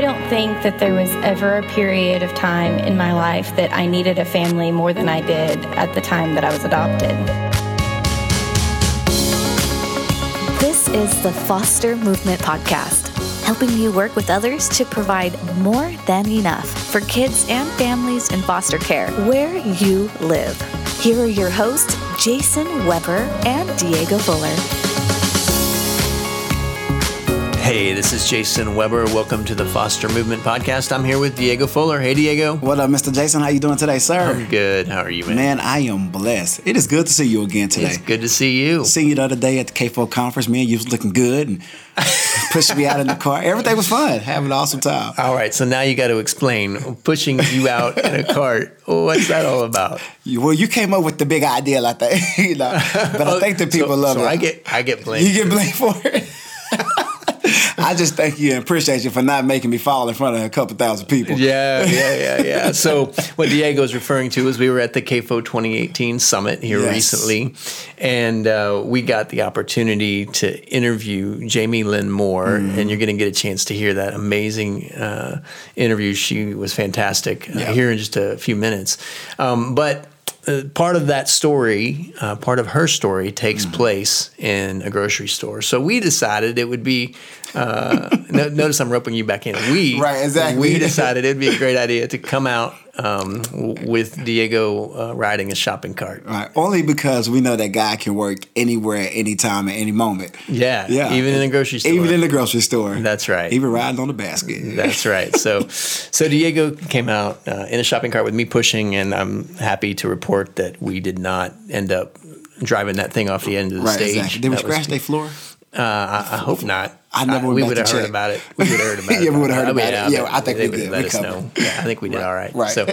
I don't think that there was ever a period of time in my life that I needed a family more than I did at the time that I was adopted. This is the Foster Movement Podcast, helping you work with others to provide more than enough for kids and families in foster care where you live. Here are your hosts, Jason Weber and Diego Fuller. Hey, this is Jason Weber. Welcome to the Foster Movement Podcast. I'm here with Diego Fuller. Hey, Diego. What up, Mr. Jason? How you doing today, sir? I'm good. How are you, man? Man, I am blessed. It is good to see you again today. It's good to see you. Seeing you the other day at the CAFO conference, man, you was looking good and pushed me out in the car. Everything was fun. Having an awesome time. All right, so now you got to explain pushing you out in a cart. What's that all about? Well, you came up with the big idea, I think. you know, but I think the people so, love so it. I get I get blamed. You get blamed for it. I just thank you and appreciate you for not making me fall in front of a couple thousand people. Yeah, yeah, yeah, yeah. so what Diego is referring to is we were at the CAFO 2018 summit here yes. recently, and uh, we got the opportunity to interview Jaimie Lynn Moore, mm. and you're going to get a chance to hear that amazing uh, interview. She was fantastic uh, here in just a few minutes. Um, but uh, part of that story, uh, part of her story, takes mm. place in a grocery store. So we decided it would be. Uh, no, notice I'm roping you back in. We right exactly. We decided it'd be a great idea to come out um, with Diego uh, riding a shopping cart. Right. Only because we know that guy can work anywhere, anytime, at any time and any moment. Yeah. Yeah. Even in the grocery store. Even in the grocery store. That's right. Even riding on the basket. That's right. So, so Diego came out uh, in a shopping cart with me pushing, and I'm happy to report that we did not end up driving that thing off the end of the right, stage. Exactly. Did we scratch their floor? Uh, I, I, hope not. I never. we would have heard about it. We would have heard about it. yeah, we would have heard about it. Yeah, I think they we did. Let we us know. Yeah, I think we did all right. Right. So,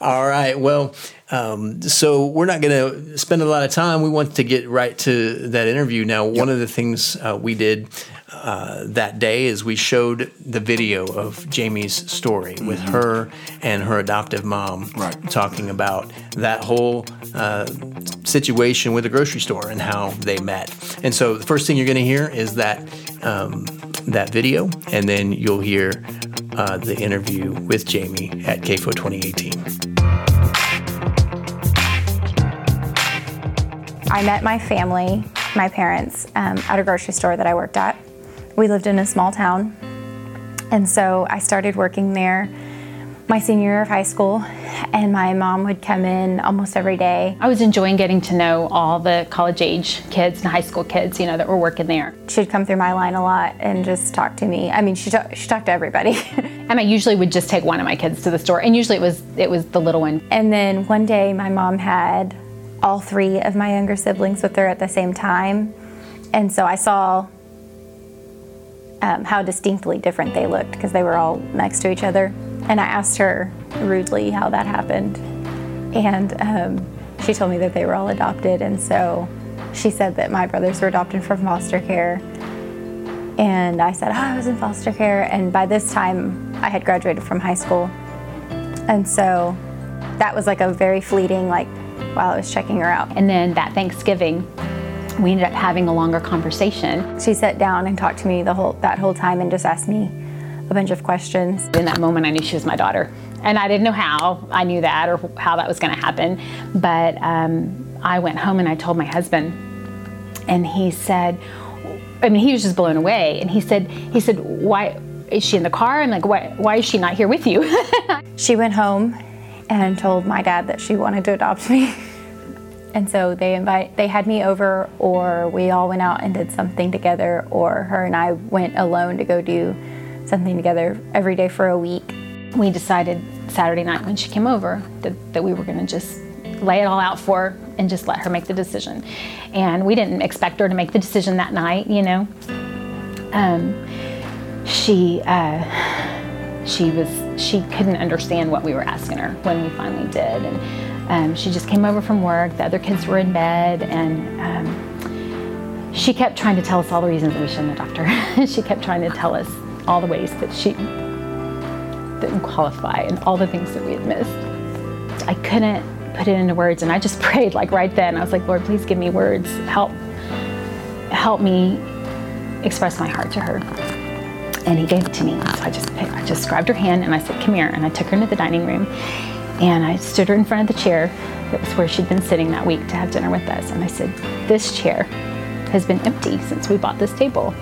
all right. Well, um, so we're not going to spend a lot of time. We want to get right to that interview now. Yep. One of the things uh, we did uh, that day is we showed the video of Jaimie's story with mm-hmm. her and her adoptive mom right. talking about that whole uh, situation with the grocery store and how they met. And so the first thing you're going to hear is that um, that video, and then you'll hear uh, the interview with Jaimie at CAFO 2018. I met my family, my parents, um, at a grocery store that I worked at. We lived in a small town, and so I started working there my senior year of high school, and my mom would come in almost every day. I was enjoying getting to know all the college age kids and high school kids, you know, that were working there. She'd come through my line a lot and just talk to me. I mean, she, talk, she talked to everybody. and I usually would just take one of my kids to the store, and usually it was it was the little one. And then one day, my mom had all three of my younger siblings with her at the same time, and so I saw um, how distinctly different they looked because they were all next to each other. And I asked her rudely how that happened. And um, she told me that they were all adopted. And so she said that my brothers were adopted from foster care. And I said, oh, I was in foster care. And by this time, I had graduated from high school. And so that was like a very fleeting, like, while I was checking her out. And then that Thanksgiving, we ended up having a longer conversation. She sat down and talked to me the whole that whole time and just asked me a bunch of questions. In that moment, I knew she was my daughter. And I didn't know how I knew that or how that was going to happen. But um, I went home and I told my husband, and he said, I mean, he was just blown away. And he said, he said, why is she in the car? I'm like, why, why is she not here with you? she went home and told my dad that she wanted to adopt me. And so they invite they had me over or we all went out and did something together or her and I went alone to go do something together every day for a week. We decided Saturday night when she came over that, that we were going to just lay it all out for her and just let her make the decision. And we didn't expect her to make the decision that night, you know. Um, she uh, she was she couldn't understand what we were asking her when we finally did, and um, she just came over from work. The other kids were in bed, and um, she kept trying to tell us all the reasons that we shouldn't adopt her. she kept trying to tell us all the ways that she didn't qualify and all the things that we had missed. I couldn't put it into words, and I just prayed like right then. I was like, Lord, please give me words. Help, help me express my heart to her. and he gave it to me. I just I just grabbed her hand and I said, "Come here." And I took her into the dining room, and I stood her in front of the chair that was where she'd been sitting that week to have dinner with us. And I said, "This chair has been empty since we bought this table,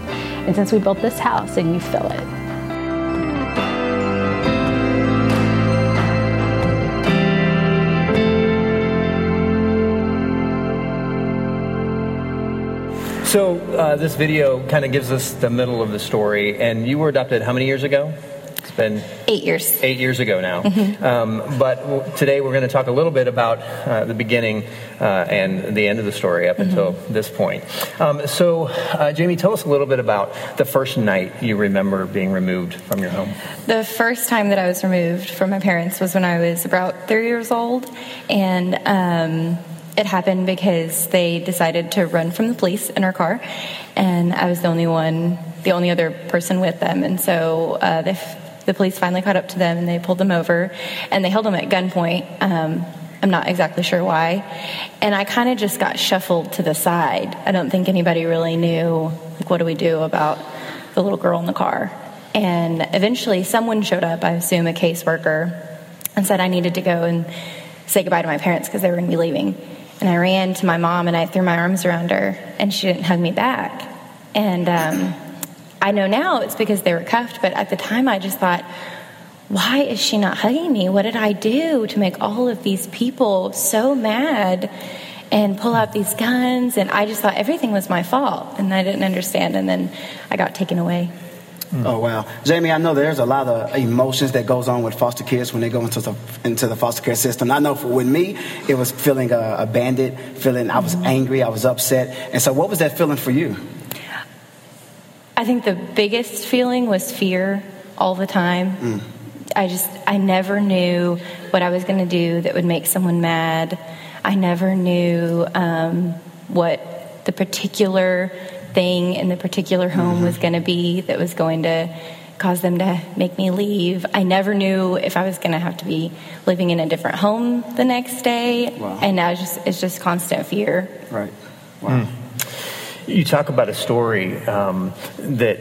and since we built this house, and you fill it." So uh, this video kind of gives us the middle of the story, and you were adopted how many years ago? It's been Eight years. eight years ago now. Um, but w- today we're going to talk a little bit about uh, the beginning uh, and the end of the story up until this point. Um, so, uh, Jaimie, tell us a little bit about the first night you remember being removed from your home. The first time that I was removed from my parents was when I was about three years old, and um, it happened because they decided to run from the police in our car, and I was the only one, the only other person with them, and so uh, they, the police finally caught up to them and they pulled them over, and they held them at gunpoint. Um, I'm not exactly sure why, and I kind of just got shuffled to the side. I don't think anybody really knew, like, what do we do about the little girl in the car. And eventually, someone showed up, I assume a caseworker, and said I needed to go and say goodbye to my parents because they were going to be leaving. And I ran to my mom and I threw my arms around her, and she didn't hug me back. And um, I know now it's because they were cuffed, but at the time I just thought, why is she not hugging me? What did I do to make all of these people so mad and pull out these guns? And I just thought everything was my fault, and I didn't understand. And then I got taken away. Oh wow, Jaimie! I know there's a lot of emotions that goes on with foster kids when they go into the into the foster care system. I know for with me, it was feeling uh, abandoned, feeling I was angry, I was upset, and so what was that feeling for you? I think the biggest feeling was fear all the time. I just, I never knew what I was going to do that would make someone mad. I never knew um, what the particular thing in the particular home was going to be that was going to cause them to make me leave. I never knew if I was going to have to be living in a different home the next day. Wow. And now it's just, it's just constant fear. Right. Wow. You talk about a story um, that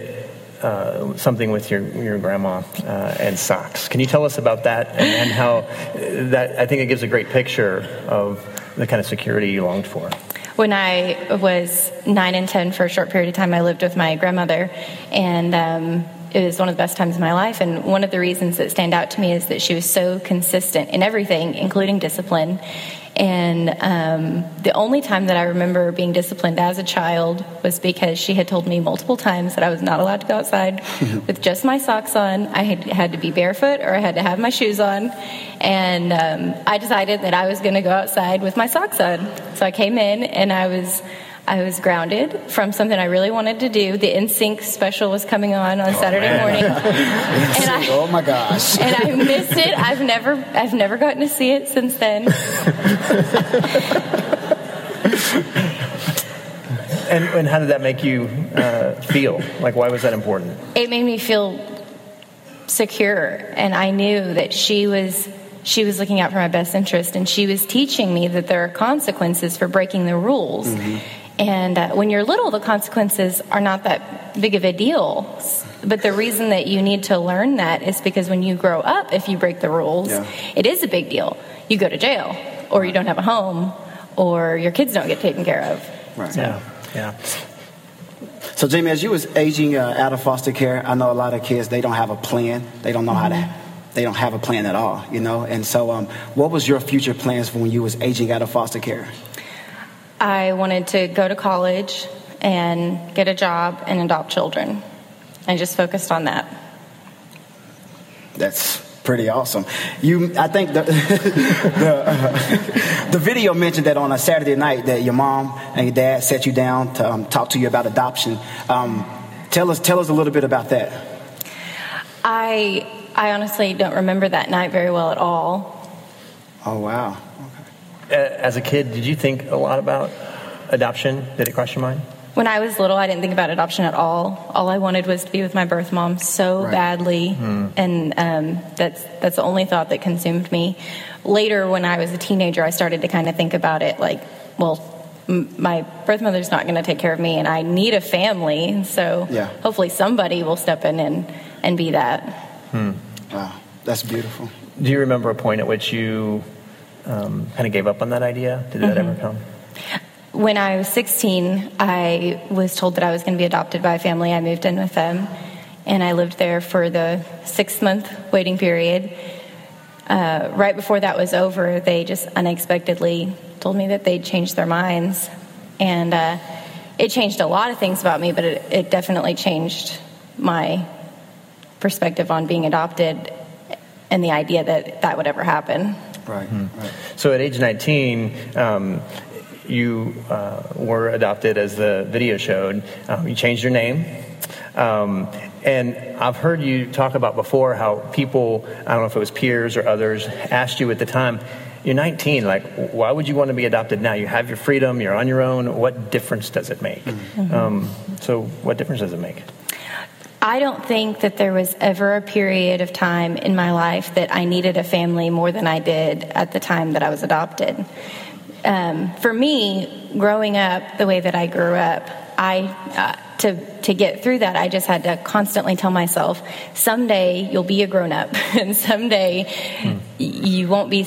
uh, something with your your grandma uh, and socks. Can you tell us about that and, and how uh, that? I think it gives a great picture of the kind of security you longed for. When I was nine and 10 for a short period of time, I lived with my grandmother, and um, it was one of the best times of my life. And one of the reasons that stand out to me is that she was so consistent in everything, including discipline. And um, the only time that I remember being disciplined as a child was because she had told me multiple times that I was not allowed to go outside with just my socks on. I had, had to be barefoot or I had to have my shoes on. And um, I decided that I was going to go outside with my socks on. So I came in and I was. I was grounded from something I really wanted to do. The NSYNC special was coming on on Saturday morning, and I, oh my gosh. and I missed it. I've never, I've never gotten to see it since then. And, and how did that make you uh, feel? Like, why was that important? It made me feel secure, and I knew that she was, she was looking out for my best interest, and she was teaching me that there are consequences for breaking the rules. And uh, when you're little, the consequences are not that big of a deal. But the reason that you need to learn that is because when you grow up, if you break the rules, Yeah. it is a big deal. You go to jail, or you don't have a home, or your kids don't get taken care of. Right. Yeah, yeah. So, Jaimie, as you was aging uh, out of foster care, I know a lot of kids they don't have a plan. They don't know how to. They don't have a plan at all, you know. And so, um, what was your future plans for when you was aging out of foster care? I wanted to go to college and get a job and adopt children. I just focused on that. That's pretty awesome. You, I think the the, uh, the video mentioned that on a Saturday night that your mom and your dad sat you down to um, talk to you about adoption. Um, tell us, tell us a little bit about that. I I honestly don't remember that night very well at all. Oh wow. A- As a kid, did you think a lot about adoption? Did it cross your mind? When I was little, I didn't think about adoption at all. All I wanted was to be with my birth mom so Right. badly, and um, that's that's the only thought that consumed me. Later, when I was a teenager, I started to kind of think about it, like, well, m- my birth mother's not going to take care of me, and I need a family. So Yeah. hopefully somebody will step in and, and be that. Wow, that's beautiful. Do you remember a point at which you um, kind of gave up on that idea? Did that ever come? When I was 16, I was told that I was going to be adopted by a family. I moved in with them, and I lived there for the six month waiting period. Uh, right before that was over, they just unexpectedly told me that they'd changed their minds. And uh, it changed a lot of things about me, but it, it definitely changed my perspective on being adopted and the idea that that would ever happen. Right, right. So at age 19, um, you uh, were adopted, as the video showed. Um, you changed your name. Um, and I've heard you talk about before how people, I don't know if it was peers or others, asked you at the time, you're 19, like, why would you want to be adopted now? You have your freedom, you're on your own. What difference does it make? Um, so, what difference does it make? I don't think that there was ever a period of time in my life that I needed a family more than I did at the time that I was adopted. Um, for me, growing up the way that I grew up, I uh, to to get through that, I just had to constantly tell myself, someday you'll be a grown up, and someday you won't be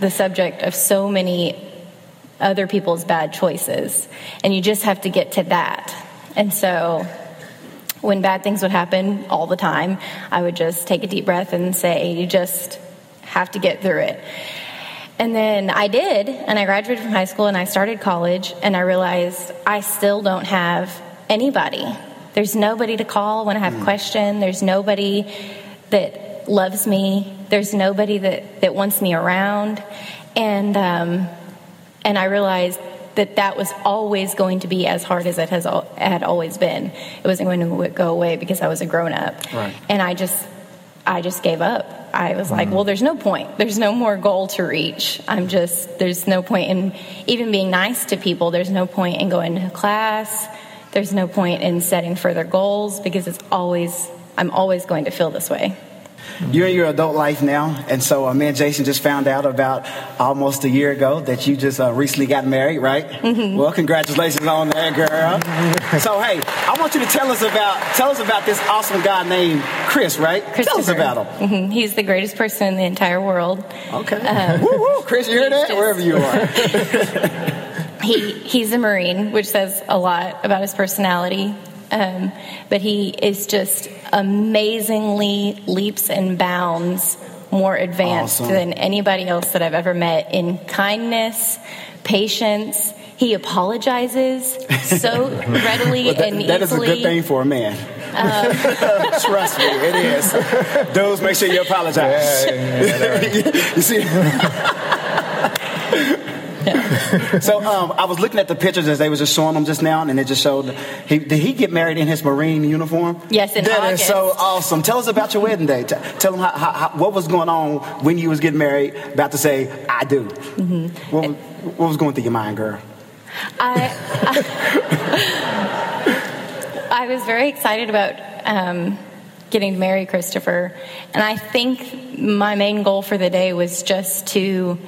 the subject of so many other people's bad choices, and you just have to get to that. And so when bad things would happen all the time, I would just take a deep breath and say, You just have to get through it. And then I did, and I graduated from high school and I started college, and I realized I still don't have anybody. There's nobody to call when I have a question, there's nobody that loves me, there's nobody that, that wants me around. And, um, and I realized that that was always going to be as hard as it has al- had always been. It wasn't going to go away because I was a grown up, Right. and I just I just gave up. I was like, mm. well, there's no point. There's no more goal to reach. I'm just there's no point in even being nice to people. There's no point in going to class. There's no point in setting further goals because it's always I'm always going to feel this way. You're in your adult life now, and so uh, me and Jason just found out about almost a year ago that you just uh, recently got married, right? Mm-hmm. Well, congratulations on that, girl. so, hey, I want you to tell us about tell us about this awesome guy named Chris, right? Tell us about him. Mhm. He's the greatest person in the entire world. Okay. woo, woo. Chris, you hear that? just- Wherever you are. He he's a Marine, which says a lot about his personality. Um, but he is just amazingly leaps and bounds more advanced Awesome. than anybody else that I've ever met in kindness, patience. He apologizes so readily But that, and that is a easily. good thing for a man. Trust me, it is. Dudes, make sure you apologize. you see? so um, I was looking at the pictures as they was just showing them just now, and it just showed. He, did he get married in his Marine uniform? Yes, in That is so awesome. Tell us about your wedding day. T- tell them how, how, how, what was going on when you was getting married. About to say, I do. Mm-hmm. What, was, what was going through your mind, girl? I, I, I was very excited about um, getting to marry Christopher, and I think my main goal for the day was just to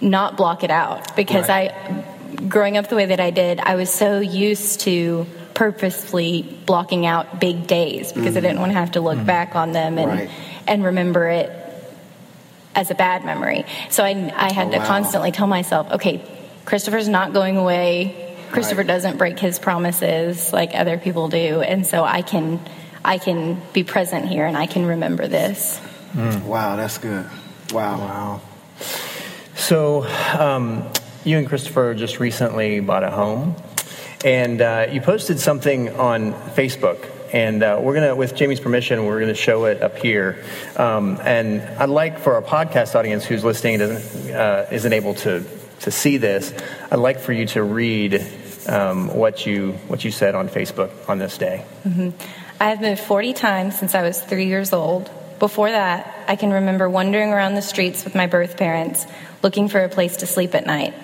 not block it out because Right. I, growing up the way that I did, I was so used to purposefully blocking out big days because I mm-hmm. didn't want to have to look mm-hmm. back on them and Right. and remember it as a bad memory. So I, I had Oh, to wow. constantly tell myself, okay, Christopher's not going away. Christopher Right. doesn't break his promises like other people do, and so I can, I can be present here and I can remember this. Mm. Wow, that's good. Wow. Wow. So, um, you and Christopher just recently bought a home, and uh, you posted something on Facebook. And uh, we're gonna, with Jaimie's permission, we're gonna show it up here. Um, and I'd like for our podcast audience who's listening doesn't uh, isn't able to to see this. I'd like for you to read um, what you what you said on Facebook on this day. I have moved 40 times since I was three years old. Before that, I can remember wandering around the streets with my birth parents, looking for a place to sleep at night.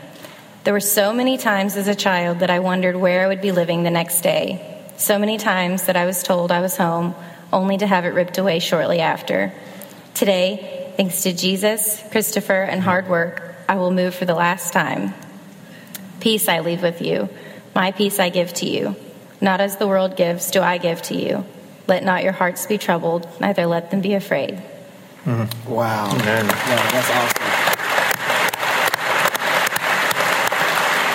There were so many times as a child that I wondered where I would be living the next day. So many times that I was told I was home, only to have it ripped away shortly after. Today, thanks to Jesus, Christopher, and hard work, I will move for the last time. Peace I leave with you, my peace I give to you. Not as the world gives, do I give to you. Let not your hearts be troubled, neither let them be afraid. Wow. Amen. Yeah, that's awesome.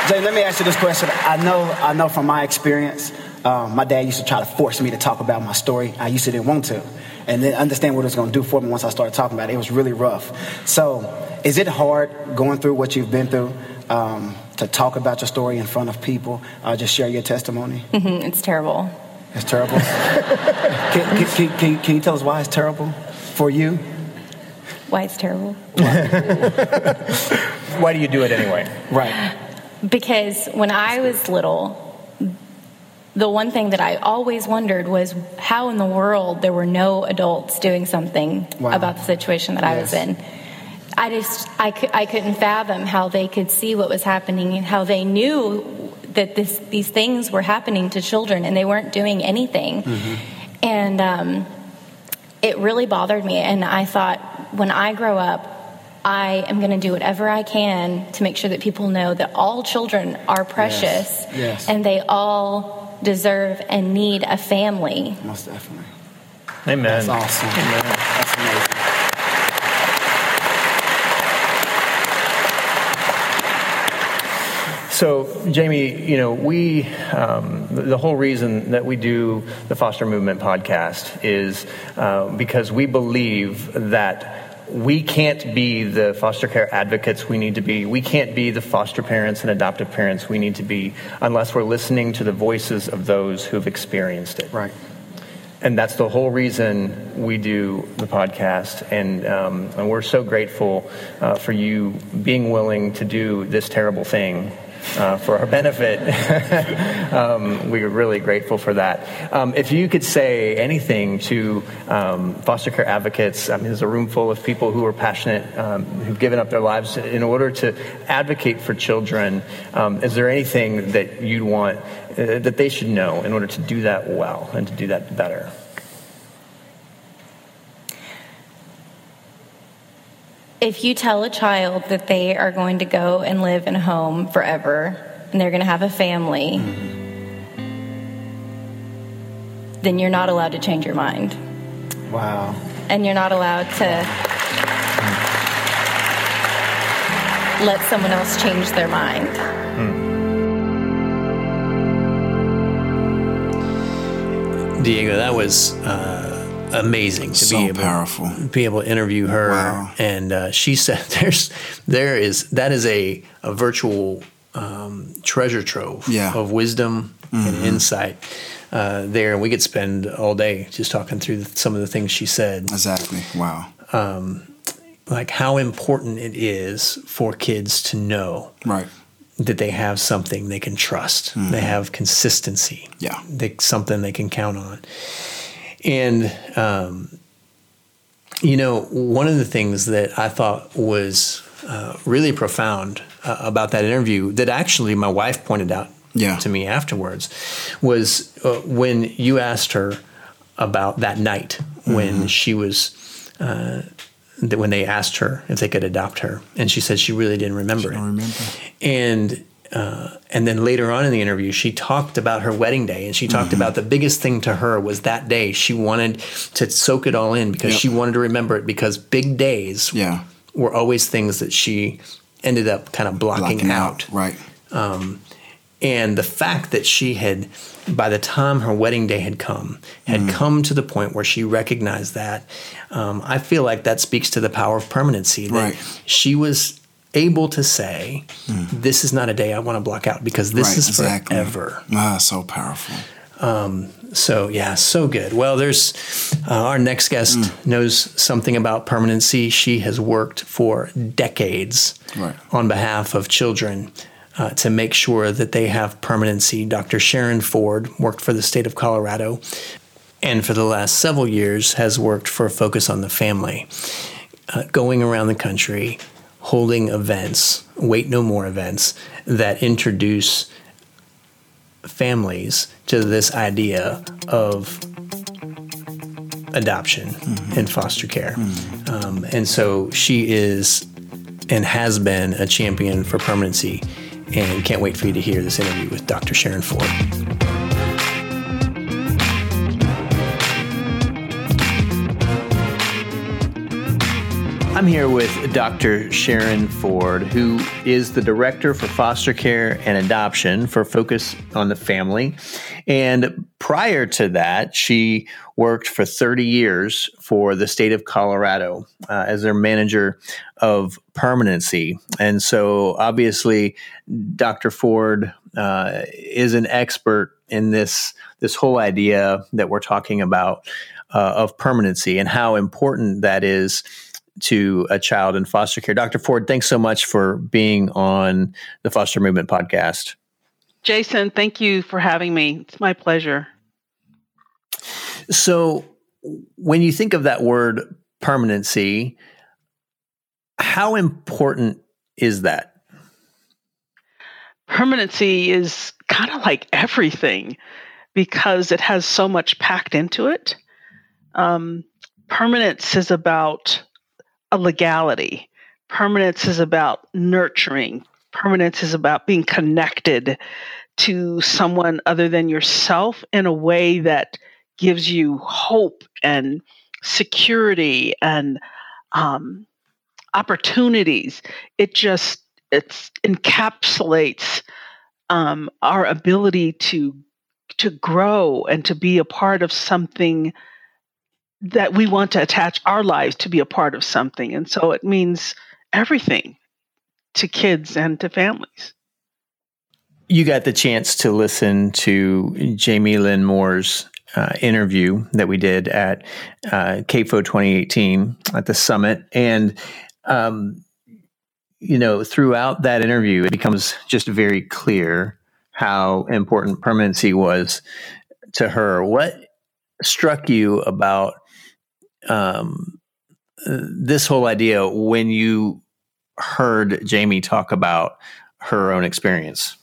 Jay, let me ask you this question. I know, I know from my experience, um, my dad used to try to force me to talk about my story. I used to didn't want to, and then understand what it was going to do for me once I started talking about it. It was really rough. So, is it hard going through what you've been through um, to talk about your story in front of people? Uh, just share your testimony. Mhm, It's terrible. It's terrible. can, can, can, can, can you tell us why it's terrible for you? Why it's terrible? Why do you do it anyway? Right. Because when I was little, the one thing that I always wondered was how in the world there were no adults doing something Wow. about the situation that I was in. I just I, cou- I couldn't fathom how they could see what was happening and how they knew that this these things were happening to children and they weren't doing anything. Mm-hmm. And um, it really bothered me. And I thought, when I grow up, I am going to do whatever I can to make sure that people know that all children are precious Yes. and they all deserve and need a family. Most definitely. Amen. That's awesome. That's amazing. So, Jaimie, you know, we, um, the whole reason that we do the Foster Movement podcast is uh, because we believe that we can't be the foster care advocates we need to be. We can't be the foster parents and adoptive parents we need to be unless we're listening to the voices of those who've experienced it. Right. And that's the whole reason we do the podcast. And, um, and we're so grateful uh, for you being willing to do this terrible thing uh, for our benefit. um, we're really grateful for that. Um, if you could say anything to um, foster care advocates, I mean, there's a room full of people who are passionate, um, who've given up their lives in order to advocate for children. Um, is there anything that you'd want uh, that they should know in order to do that well and to do that better? If you tell a child that they are going to go and live in a home forever and they're going to have a family, then you're not allowed to change your mind. Wow. And you're not allowed to let someone else change their mind. Diego, that was uh, amazing to So be able powerful. be able to interview her. Wow. And uh, she said, "There's there is that is a a virtual um, treasure trove Yeah. of wisdom and insight." Uh, there, and we could spend all day just talking through some of the things she said. Exactly. Wow. like how important it is for kids to know Right. that they have something they can trust. They have consistency. Yeah. They, something they can count on. And, um, you know, one of the things that I thought was uh, really profound uh, about that interview that actually my wife pointed out Yeah. to me afterwards was uh, when you asked her about that night when she was uh, that when they asked her if they could adopt her, and she said she really didn't remember it. Remember. And uh, and then later on in the interview, she talked about her wedding day, and she talked about the biggest thing to her was that day. She wanted to soak it all in because Yep. she wanted to remember it because big days Yeah. were always things that she ended up kind of blocking, Blocking out. out. Right. And the fact that she had, by the time her wedding day had come, had Mm-hmm. come to the point where she recognized that, um, I feel like that speaks to the power of permanency. That Right. she was able to say, "This is not a day I want to block out because this Mm. right. is exactly. forever." Ah, so powerful. Um, So yeah, so good. Well, there's uh, our next guest Mm. knows something about permanency. She has worked for decades Right. on behalf of children uh, to make sure that they have permanency. Dr. Sharen Ford worked for the state of Colorado, and for the last several years has worked for Focus on the Family, uh, going around the country, holding events, Wait No More events that introduce families to this idea of adoption and foster care. Um, and so she is and has been a champion for permanency. and can't wait for you to hear this interview with Dr. Sharen Ford. I'm here with Dr. Sharen Ford, who is the Director for Foster Care and Adoption for Focus on the Family. And prior to that, she worked for 30 years for the state of Colorado uh, as their manager of permanency. And so, obviously, Dr. Ford uh, is an expert in this, this whole idea that we're talking about uh, of permanency and how important that is to a child in foster care. Dr. Ford, thanks so much for being on the Foster Movement podcast. Jason, thank you for having me. It's my pleasure. So, when you think of that word permanency, how important is that? Permanency is kind of like everything because it has so much packed into it. Um, permanence is about a legality. Permanence is about nurturing. Permanence is about being connected to someone other than yourself in a way that gives you hope and security and um, opportunities. It just it encapsulates um, our ability to to grow and to be a part of something that we want to attach our lives to be a part of something. And so it means everything to kids and to families. You got the chance to listen to Jaimie Lynn Moore's uh, interview that we did at uh, CAFO 2018 at the summit. And, um, you know, throughout that interview, it becomes just very clear how important permanency was to her. What struck you about um, this whole idea when you heard Jaimie talk about her own experience?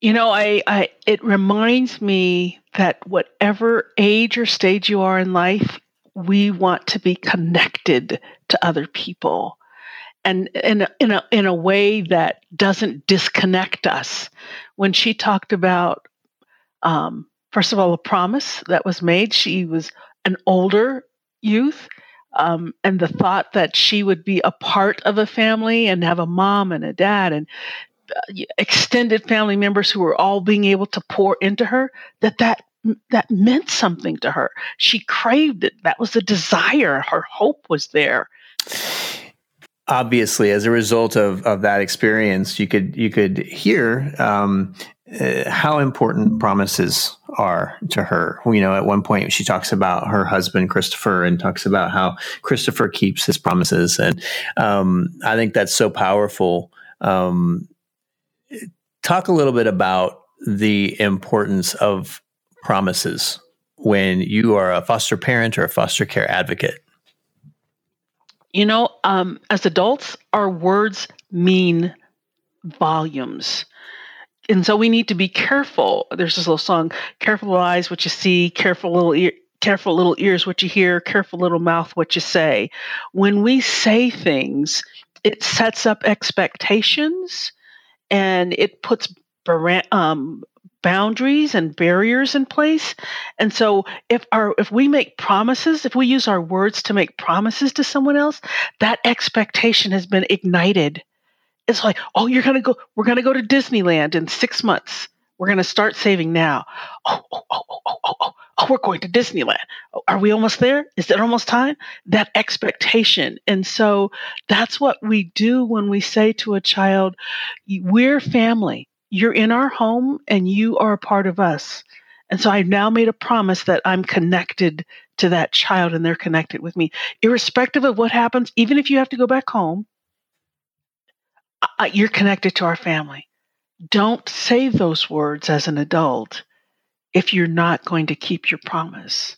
You know, I, I it reminds me that whatever age or stage you are in life, we want to be connected to other people and in a, in a in a way that doesn't disconnect us. When she talked about um, first of all a promise that was made, she was an older youth. Um, and the thought that she would be a part of a family and have a mom and a dad and uh, extended family members who were all being able to pour into her that that that meant something to her. She craved it. That was a desire. Her hope was there. Obviously as a result of, of that experience you could you could hear um, uh, how important promises are to her. You know, at one point she talks about her husband Christopher and talks about how Christopher keeps his promises, and um, I think that's so powerful. Um, talk a little bit about the importance of promises when you are a foster parent or a foster care advocate. You know, um, as adults, our words mean volumes and so we need to be careful. There's this little song, careful eyes what you see, careful little ear, careful little ears what you hear, careful little mouth what you say. When we say things, it sets up expectations and it puts um, boundaries and barriers in place. And so if our if we make promises, if we use our words to make promises to someone else, that expectation has been ignited it's like, oh, you're gonna go. We're gonna go to Disneyland in six months. We're gonna start saving now. Oh, oh, oh, oh, oh, oh, oh. oh we're going to Disneyland. Oh, are we almost there? Is it almost time? That expectation. And so that's what we do when we say to a child, "We're family. You're in our home, and you are a part of us." And so I've now made a promise that I'm connected to that child and they're connected with me. Irrespective of what happens, even if you have to go back home, you're connected to our family. Don't say those words as an adult if you're not going to keep your promise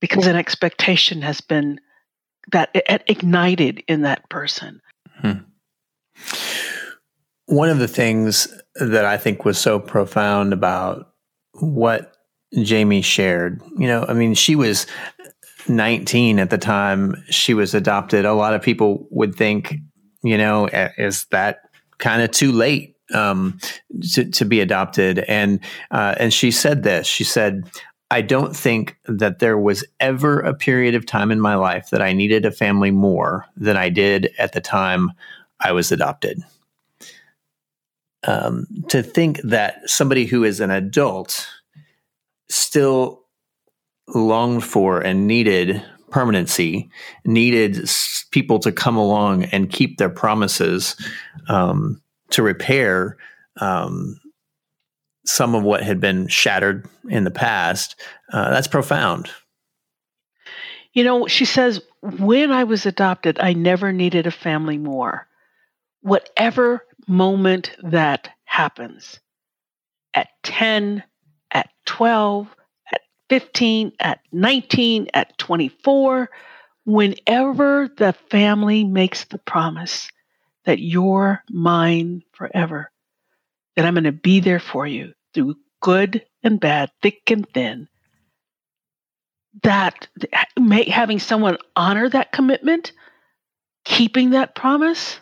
because an expectation has been that it ignited in that person. Hmm. One of the things that I think was so profound about what Jaimie shared, you know, I mean, she was 19 at the time she was adopted. A lot of people would think you know, is that kind of too late um, to, to be adopted. And uh, and she said this. She said, "I don't think that there was ever a period of time in my life that I needed a family more than I did at the time I was adopted." Um, to think that somebody who is an adult still longed for and needed permanency, needed people to come along and keep their promises um, to repair um, some of what had been shattered in the past. Uh, that's profound. You know, she says, when I was adopted, I never needed a family more. Whatever moment that happens, at 10, at 12, at 15, at 19, at 24, whenever the family makes the promise that you're mine forever, that I'm going to be there for you through good and bad, thick and thin, that having someone honor that commitment, keeping that promise,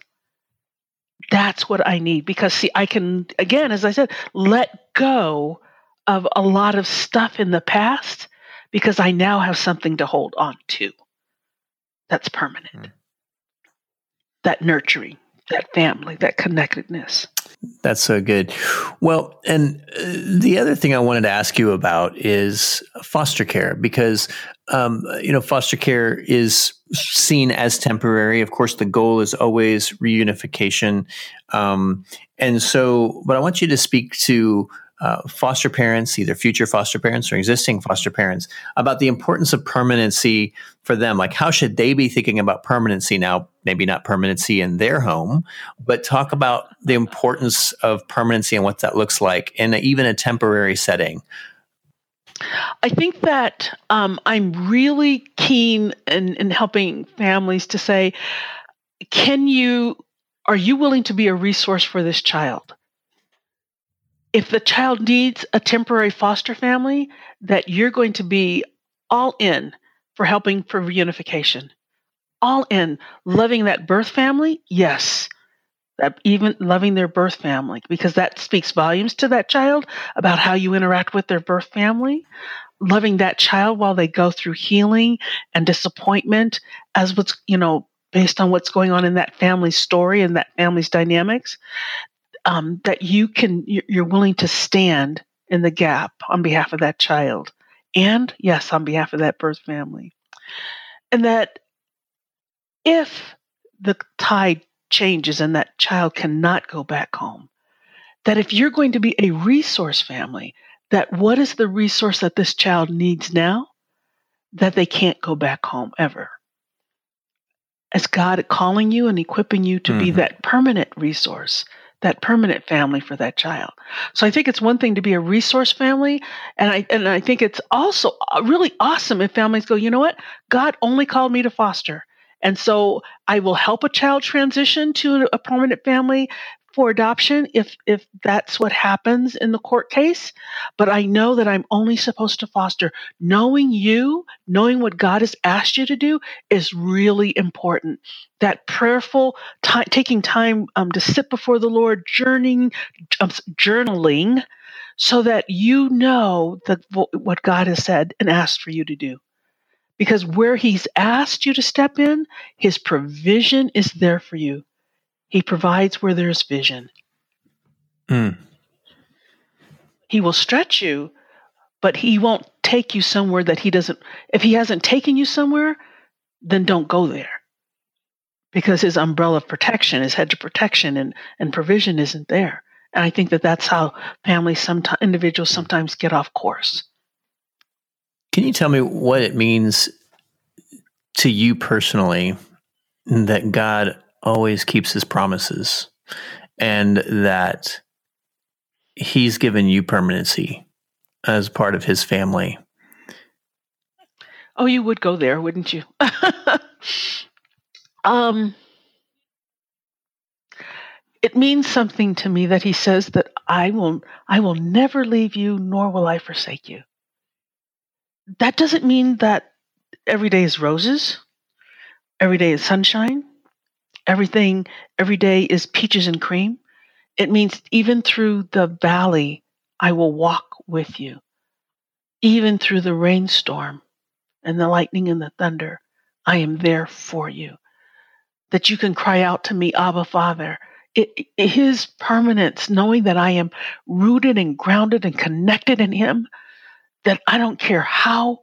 that's what I need. Because, see, I can, again, as I said, let go of a lot of stuff in the past because I now have something to hold on to that's permanent. Mm. That nurturing, that family, that connectedness. That's so good. Well, and uh, the other thing I wanted to ask you about is foster care because, um, you know, foster care is seen as temporary. Of course, the goal is always reunification. Um, and so, but I want you to speak to uh, foster parents, either future foster parents or existing foster parents, about the importance of permanency for them. Like, how should they be thinking about permanency now? Maybe not permanency in their home, but talk about the importance of permanency and what that looks like in a, even a temporary setting. I think that um, I'm really keen in, in helping families to say, can you, are you willing to be a resource for this child? If the child needs a temporary foster family, that you're going to be all in for helping for reunification. All in. Loving that birth family? Yes. That even loving their birth family, because that speaks volumes to that child about how you interact with their birth family. Loving that child while they go through healing and disappointment as what's, you know, based on what's going on in that family's story and that family's dynamics um, that you can you're willing to stand in the gap on behalf of that child and yes on behalf of that birth family and that if the tide changes and that child cannot go back home that if you're going to be a resource family that what is the resource that this child needs now that they can't go back home ever as god calling you and equipping you to mm-hmm. be that permanent resource that permanent family for that child. So I think it's one thing to be a resource family, and I and I think it's also uh, really awesome if families go, you know what, God only called me to foster, and so I will help a child transition to a permanent family for adoption if if that's what happens in the court case but i know that i'm only supposed to foster. Knowing you knowing what god has asked you to do is really important. That prayerful time taking time um, to sit before the lord journeying um, journaling so that you know the, what god has said and asked for you to do. Because where he's asked you to step in his provision is there for you he provides where there's vision. Mm. He will stretch you, but he won't take you somewhere that he doesn't. If he hasn't taken you somewhere, then don't go there. Because his umbrella of protection, his hedge of protection and, and provision isn't there. And I think that that's how families, sometimes individuals sometimes get off course. Can you tell me what it means to you personally that God always keeps his promises and that he's given you permanency as part of his family. Oh, you would go there, wouldn't you? um, it means something to me that he says that I will I will never leave you nor will I forsake you. That doesn't mean that every day is roses, every day is sunshine everything every day is peaches and cream. It means even through the valley, I will walk with you. Even through the rainstorm and the lightning and the thunder, I am there for you. That you can cry out to me, Abba Father. It, it, his permanence, knowing that I am rooted and grounded and connected in Him, that I don't care how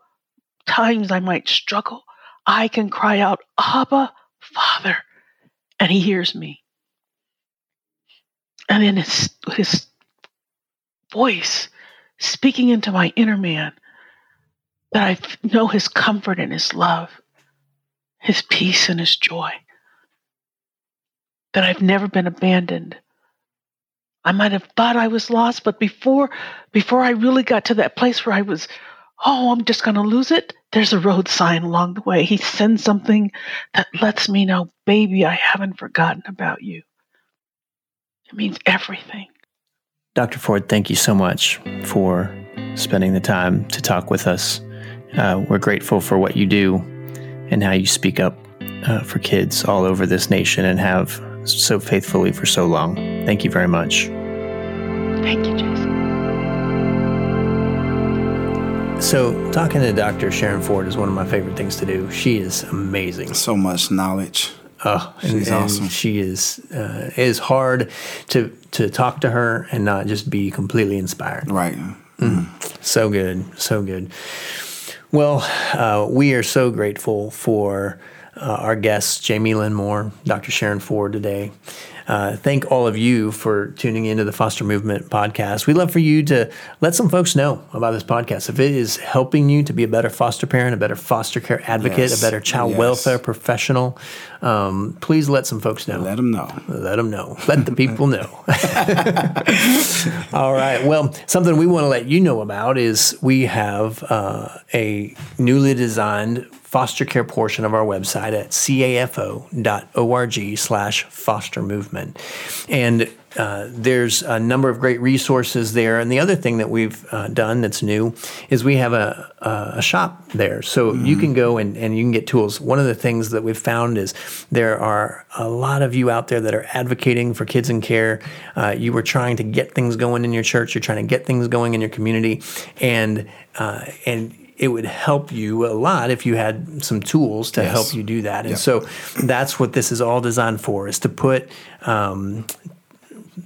times I might struggle, I can cry out, Abba, Father, and He hears me. And in His, his voice, speaking into my inner man, that I know His comfort and His love, His peace and His joy, that I've never been abandoned. I might have thought I was lost, but before before I really got to that place where I was, oh, I'm just going to lose it, there's a road sign along the way. He sends something that lets me know, baby, I haven't forgotten about you. It means everything. Dr. Ford, thank you so much for spending the time to talk with us. Uh, we're grateful for what you do and how you speak up uh, for kids all over this nation and have so faithfully for so long. Thank you very much. Thank you, Jason. So, talking to Dr. Sharen Ford is one of my favorite things to do. She is amazing. So much knowledge. Oh, and, She's and awesome. She is. Uh, it is hard to to talk to her and not just be completely inspired. Right. So good, so good. Well, uh, we are so grateful for uh, our guests, Jaimie Lynn Moore, Dr. Sharen Ford today. Uh, thank all of you for tuning into the Foster Movement podcast. We'd love for you to let some folks know about this podcast. If it is helping you to be a better foster parent, a better foster care advocate, Yes. a better child Yes. welfare professional, um, please let some folks know. Let them know. Let them know. Let the people know. All right. Well, something we want to let you know about is we have uh, a newly designed foster care portion of our website at cafo.org slash foster movement. And uh, there's a number of great resources there. And the other thing that we've uh, done that's new is we have a, a, shop there. So you can go and, and you can get tools. One of the things that we've found is there are a lot of you out there that are advocating for kids in care. Uh, you were trying to get things going in your church, you're trying to get things going in your community. And, uh, and it would help you a lot if you had some tools to Yes. help you do that. And Yep. so that's what this is all designed for is to put um,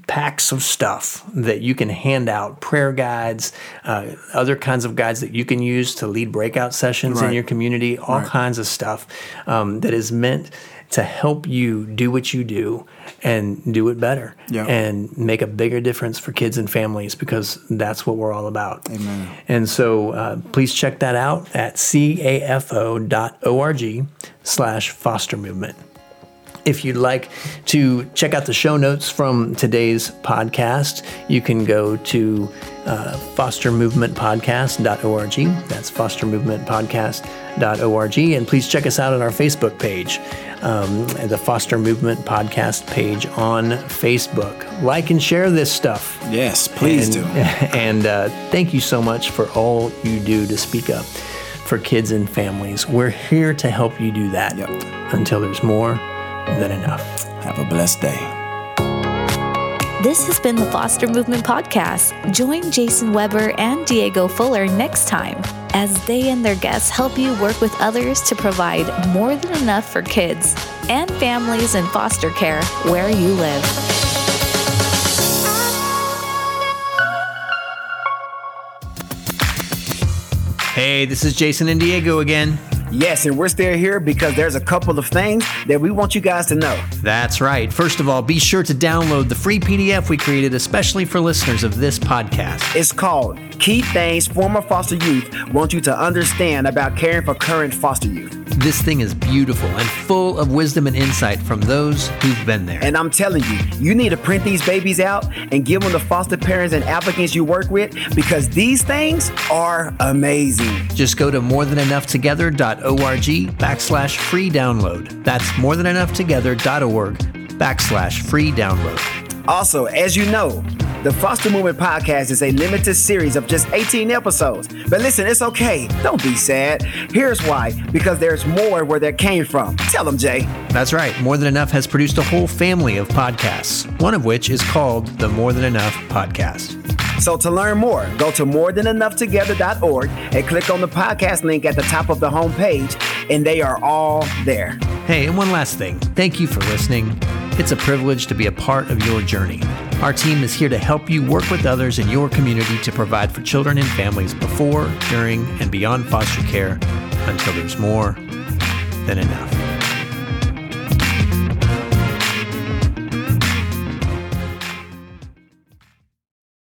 packs of stuff that you can hand out prayer guides uh, other kinds of guides that you can use to lead breakout sessions in your community all Right. kinds of stuff um, that is meant to help you do what you do and do it better Yeah. and make a bigger difference for kids and families because that's what we're all about Amen. and so uh, please check that out at cafo.org slash foster movement if you'd like to check out the show notes from today's podcast, you can go to uh, fostermovementpodcast.org. That's fostermovementpodcast.org. And please check us out on our Facebook page, um, the Foster Movement Podcast page on Facebook. Like and share this stuff. Yes, please and, do. And uh, thank you so much for all you do to speak up for kids and families. We're here to help you do that Yep. until there's more than enough. Have a blessed day. This has been the Foster Movement Podcast. Join Jason Weber and Diego Fuller next time as they and their guests help you work with others to provide more than enough for kids and families in foster care where you live. Hey, this is Jason and Diego again. Yes, and we're still here because there's a couple of things that we want you guys to know. That's right. First of all, be sure to download the free PDF we created especially for listeners of this podcast. It's called Key Things Former Foster Youth Want You to Understand About Caring for Current Foster Youth. This thing is beautiful and full of wisdom and insight from those who've been there. And I'm telling you, you need to print these babies out and give them to foster parents and applicants you work with because these things are amazing. Just go to morethanenoughtogether.org backslash free download. That's morethanenoughtogether.org backslash free download. Also, as you know, The Foster Movement Podcast is a limited series of just 18 episodes. But listen, it's okay. Don't be sad. Here's why because there's more where that came from. Tell them, Jay. That's right. More Than Enough has produced a whole family of podcasts, one of which is called the More Than Enough Podcast. So to learn more, go to morethanenoughtogether.org and click on the podcast link at the top of the homepage, and they are all there. Hey, and one last thing. Thank you for listening. It's a privilege to be a part of your journey. Our team is here to help you work with others in your community to provide for children and families before, during, and beyond foster care until there's more than enough.